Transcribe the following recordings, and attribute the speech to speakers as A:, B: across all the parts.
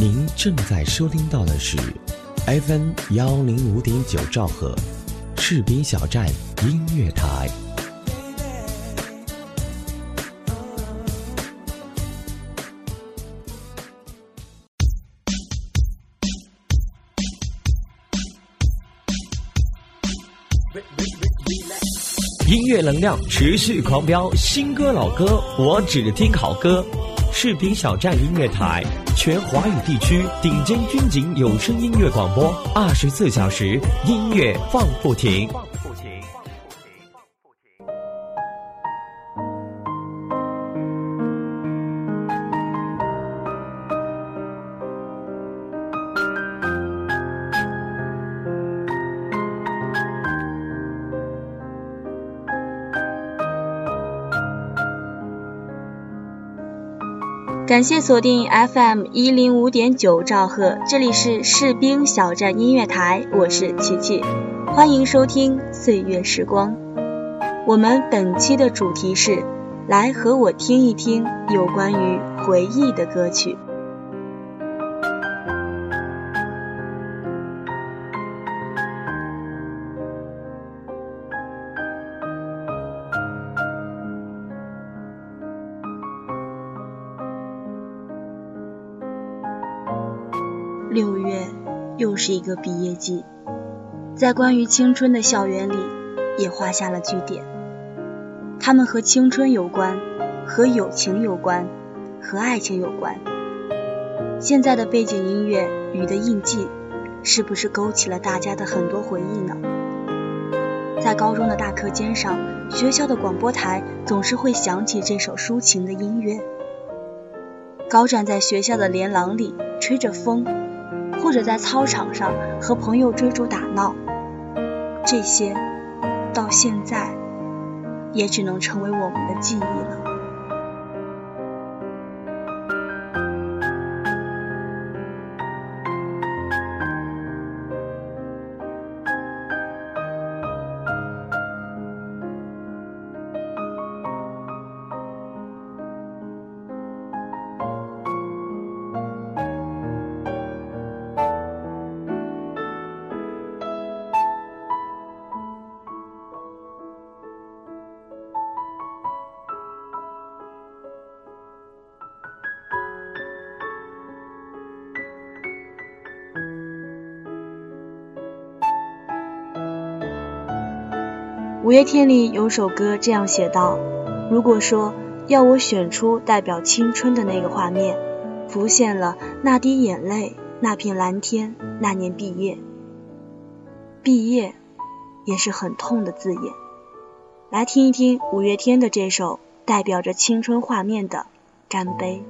A: 您正在收听到的是 FM 幺零五点九兆赫，赤兵小站音乐台。音乐能量持续狂飙，新歌老歌我只听好歌。视频小站音乐台，全华语地区顶尖军警有声音乐广播，二十四小时音乐放不停。
B: 感谢锁定 FM 一零五点九兆赫，这里是士兵小站音乐台，我是琪琪，欢迎收听岁月时光。我们本期的主题是，来和我听一听有关于回忆的歌曲。六月，又是一个毕业季，在关于青春的校园里，也画下了句点。它们和青春有关，和友情有关，和爱情有关。现在的背景音乐《雨的印记》，是不是勾起了大家的很多回忆呢？在高中的大课间上，学校的广播台总是会响起这首抒情的音乐。高站在学校的连廊里，吹着风。或者在操场上和朋友追逐打闹，这些到现在也只能成为我们的记忆了。五月天里有首歌这样写道：“如果说要我选出代表青春的那个画面，浮现了那滴眼泪、那片蓝天、那年毕业。毕业也是很痛的字眼。来听一听五月天的这首代表着青春画面的《干杯》。”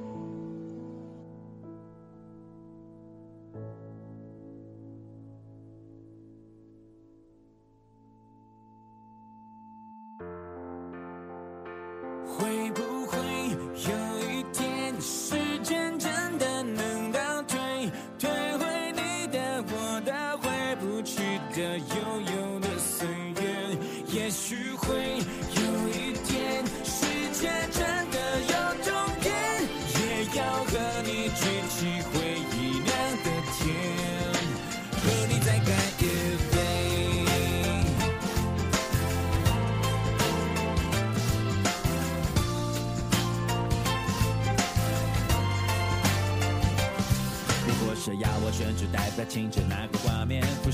C: 的悠悠的岁月，也许会有一天，世界真的有终点，也要和你举起回忆酿的甜，和你再干一杯。如果需要我，选出代表青春。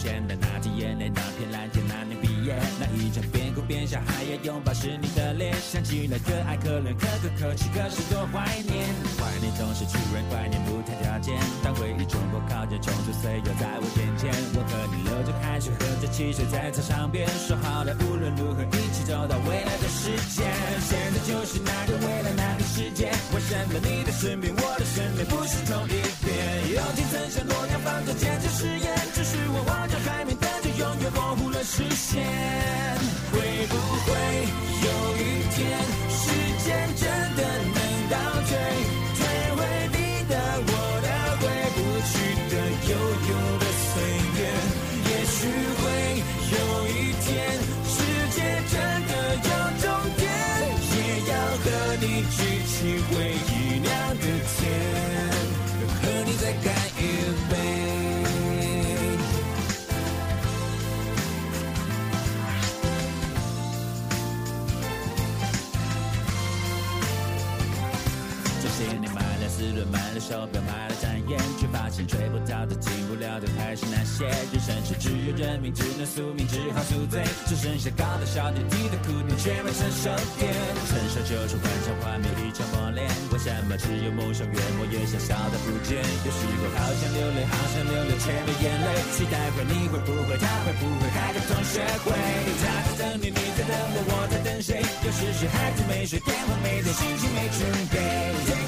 C: 现的那滴眼泪，那片蓝天，那年那一张边哭边笑还要拥抱是你的脸，想起来可爱可怜可歌可泣，可是多怀念。怀念总是突然，怀念不谈条件。当回忆冲破靠近，冲出岁月在我眼前，我和你流着汗水，喝着汽水，在操场边说好了，无论如何一起走到未来的世界。现在就是那个未来，那个世界，为什么你的身边，我的身边不是同一边。有天曾想诺。要放着坚持誓言，只是我望着海面，永远模糊了视线。会不会有一天，时间真的些。人生是只有认命，只能宿命，只好宿醉。只剩下高的小点，低的苦点，却没成熟点。成熟就是幻想幻灭一场磨练，为什么只有梦想越磨越小，小的不见？有时候好想流泪，好想流泪，却没眼泪。期待会，你会不会？他会不会？开个同学会？他在等你，你在等我，我在等谁？有时是孩子没睡，电话没接，心情没准备。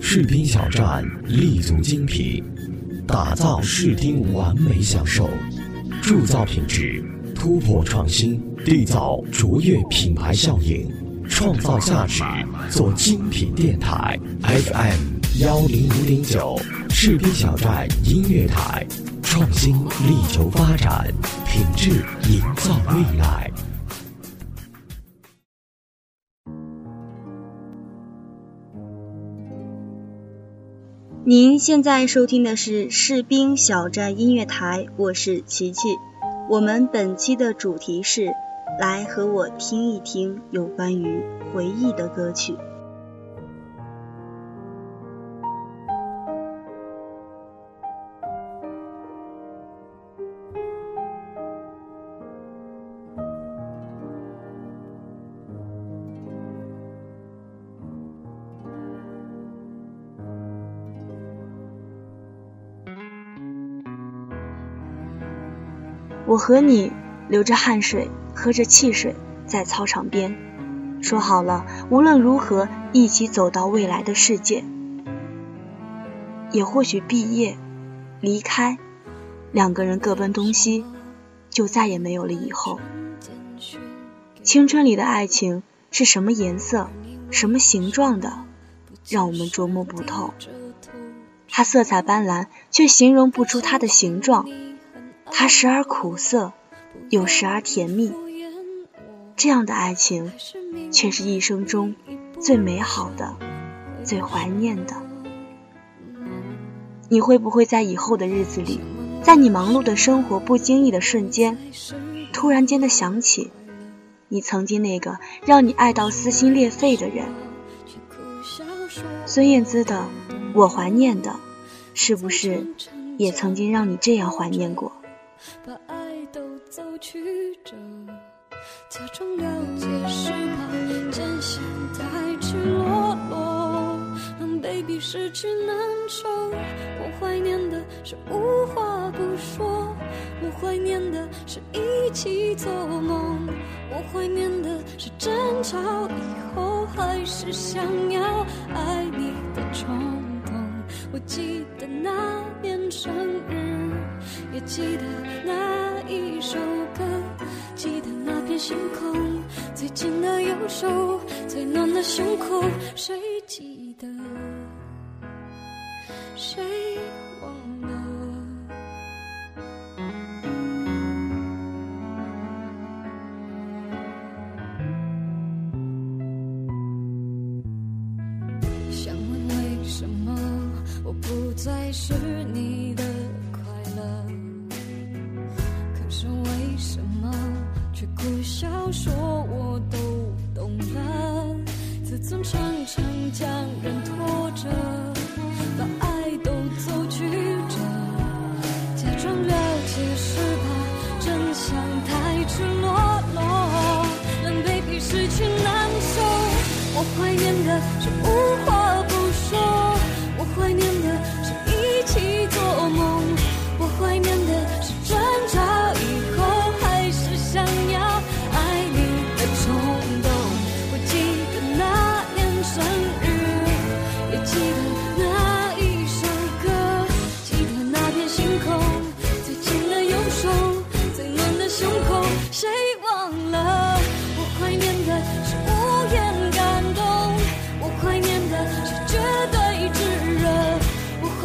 A: 士兵小站立足精品，打造视听完美享受，铸造品质，突破创新，缔造卓越品牌效应，创造价值，做精品电台。FM 幺零五点九，士兵小站音乐台，创新力求发展，品质营造未来。
B: 您现在收听的是士兵小站音乐台，我是琪琪。我们本期的主题是来和我听一听有关于回忆的歌曲。我和你流着汗水，喝着汽水，在操场边，说好了，无论如何一起走到未来的世界。也或许毕业，离开，两个人各奔东西，就再也没有了以后。青春里的爱情是什么颜色、什么形状的，让我们琢磨不透。它色彩斑斓，却形容不出它的形状。它时而苦涩，又时而甜蜜。这样的爱情，却是一生中最美好的、最怀念的。你会不会在以后的日子里，在你忙碌的生活不经意的瞬间，突然间的想起，
D: 你曾经那个让你爱到撕心裂肺的人。孙燕姿的《我怀念的》，是不是也曾经让你这样怀念过？把爱都走曲折，假装了解是怕真相太赤裸裸，让 baby 失去难受。我怀念的是无话不说，我怀念的是一起做梦，我怀念的是争吵以后还是想要爱你的冲动。我记得那年生日，也记得那一首歌，记得那片星空，最紧的右手，最暖的胸口，谁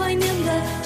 D: 怀念的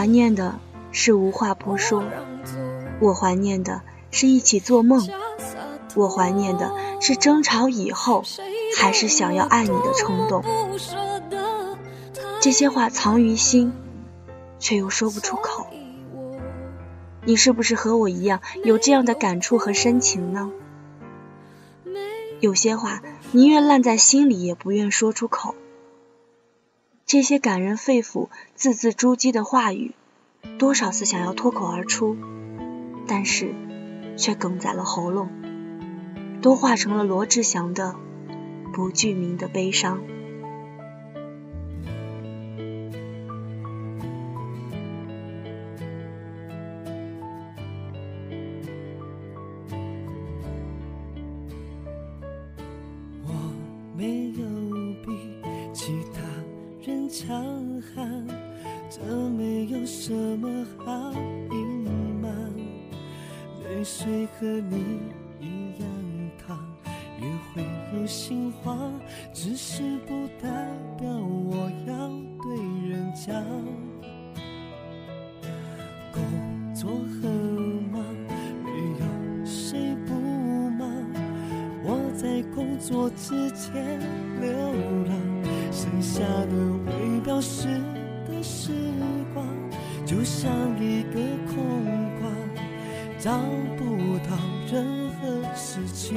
D: 怀念的是无话不说，我怀念的是一起做梦，我怀念的是争吵以后还是想要爱你的冲动。这些话藏于心，却又说不出口。你是不是和我一样有这样的感触和深情呢？有些话宁愿烂在心里，也不愿说出口。这些感人肺腑、字字珠玑的话语，多少次想要脱口而出，但是却哽在了喉咙，都化成了罗志祥的不具名的悲伤。
E: 我没有强悍，这没有什么好隐瞒。泪水和你一样烫，也会有心慌，只是不代表我要对人讲。工作很忙，没有谁不忙。我在工作之前流浪，剩下的逝的时光就像一个空罐，找不到任何事情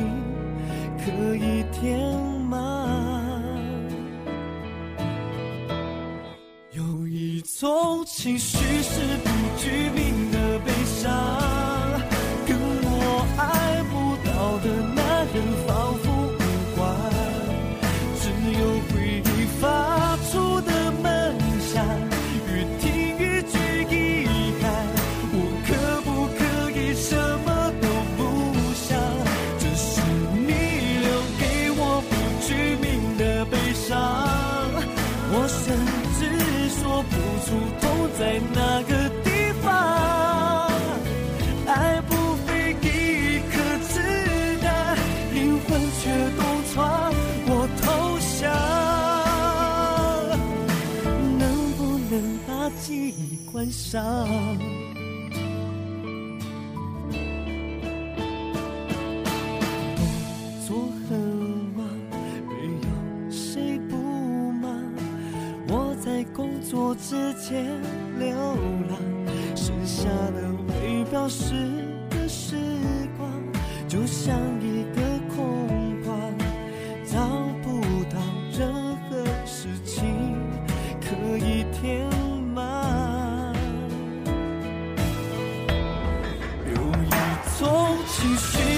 E: 可以填满。有一种情绪是不具名的悲伤。上。工作很忙没有谁不忙我在工作之前流浪剩下的尾巴是情绪。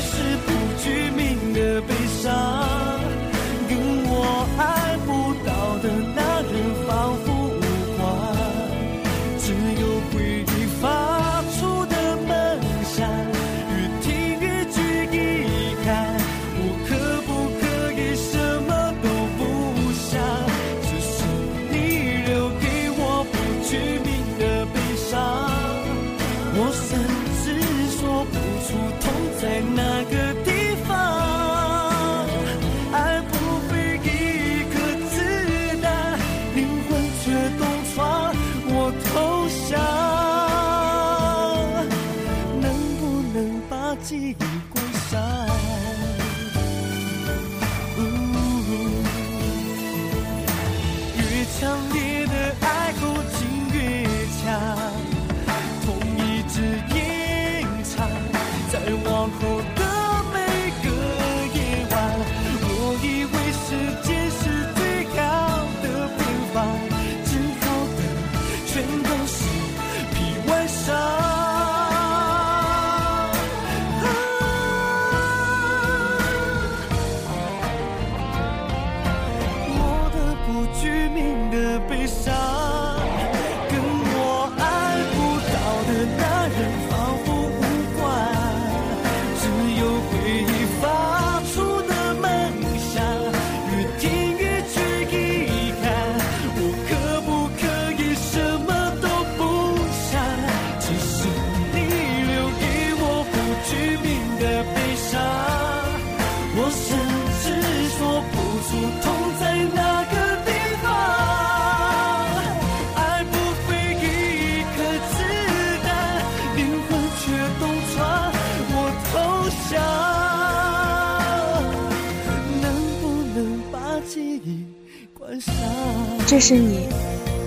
B: 这是你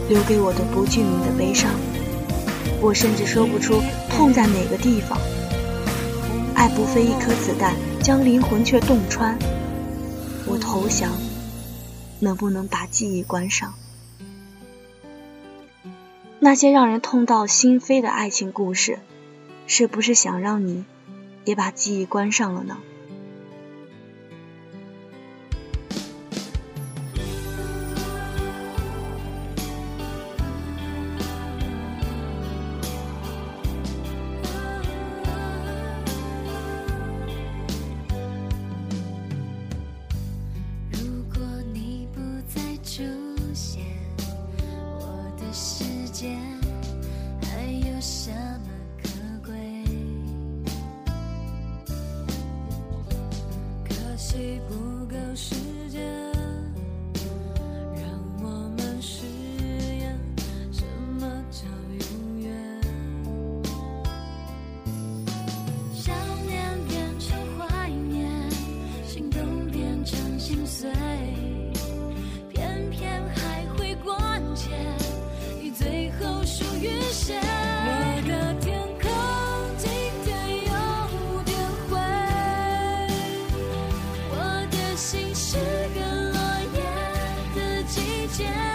B: 留给我的不具名的悲伤我甚至说不出痛在哪个地方。爱不费一颗子弹将灵魂却洞穿。我投降能不能把记忆关上？那些让人痛到心扉的爱情故事是不是想让你也把记忆关上了呢？
D: shoes. 心是个落叶的季节。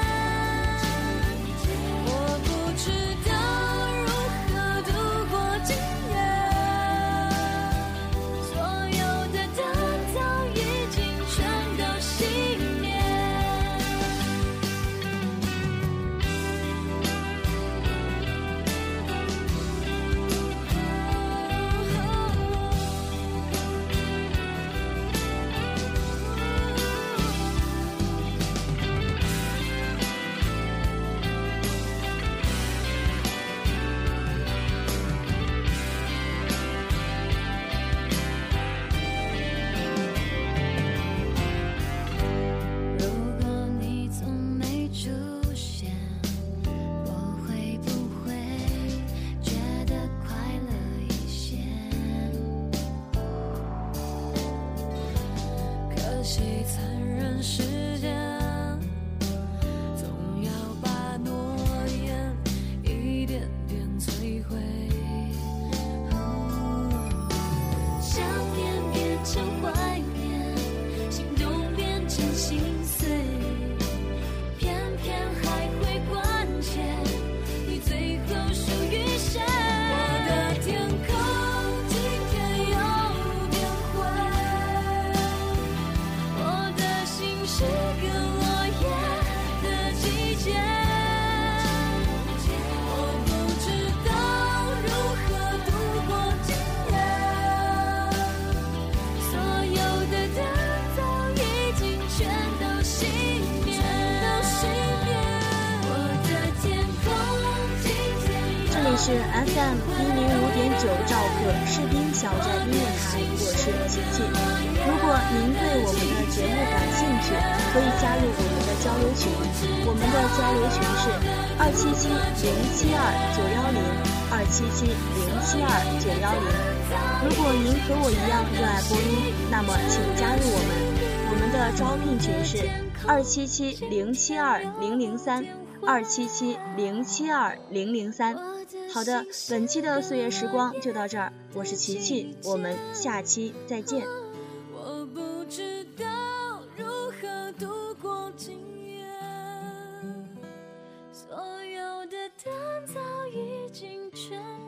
B: 可以加入我们的交流群，我们的交流群是二七七零七二九幺零二七七零七二九幺零。如果您和我一样热爱播音，那么请加入我们，我们的招聘群是二七七零七二零零三二七七零七二零零三。好的，本期的岁月时光就到这儿，我是琪琪，我们下期再见。灯早已经全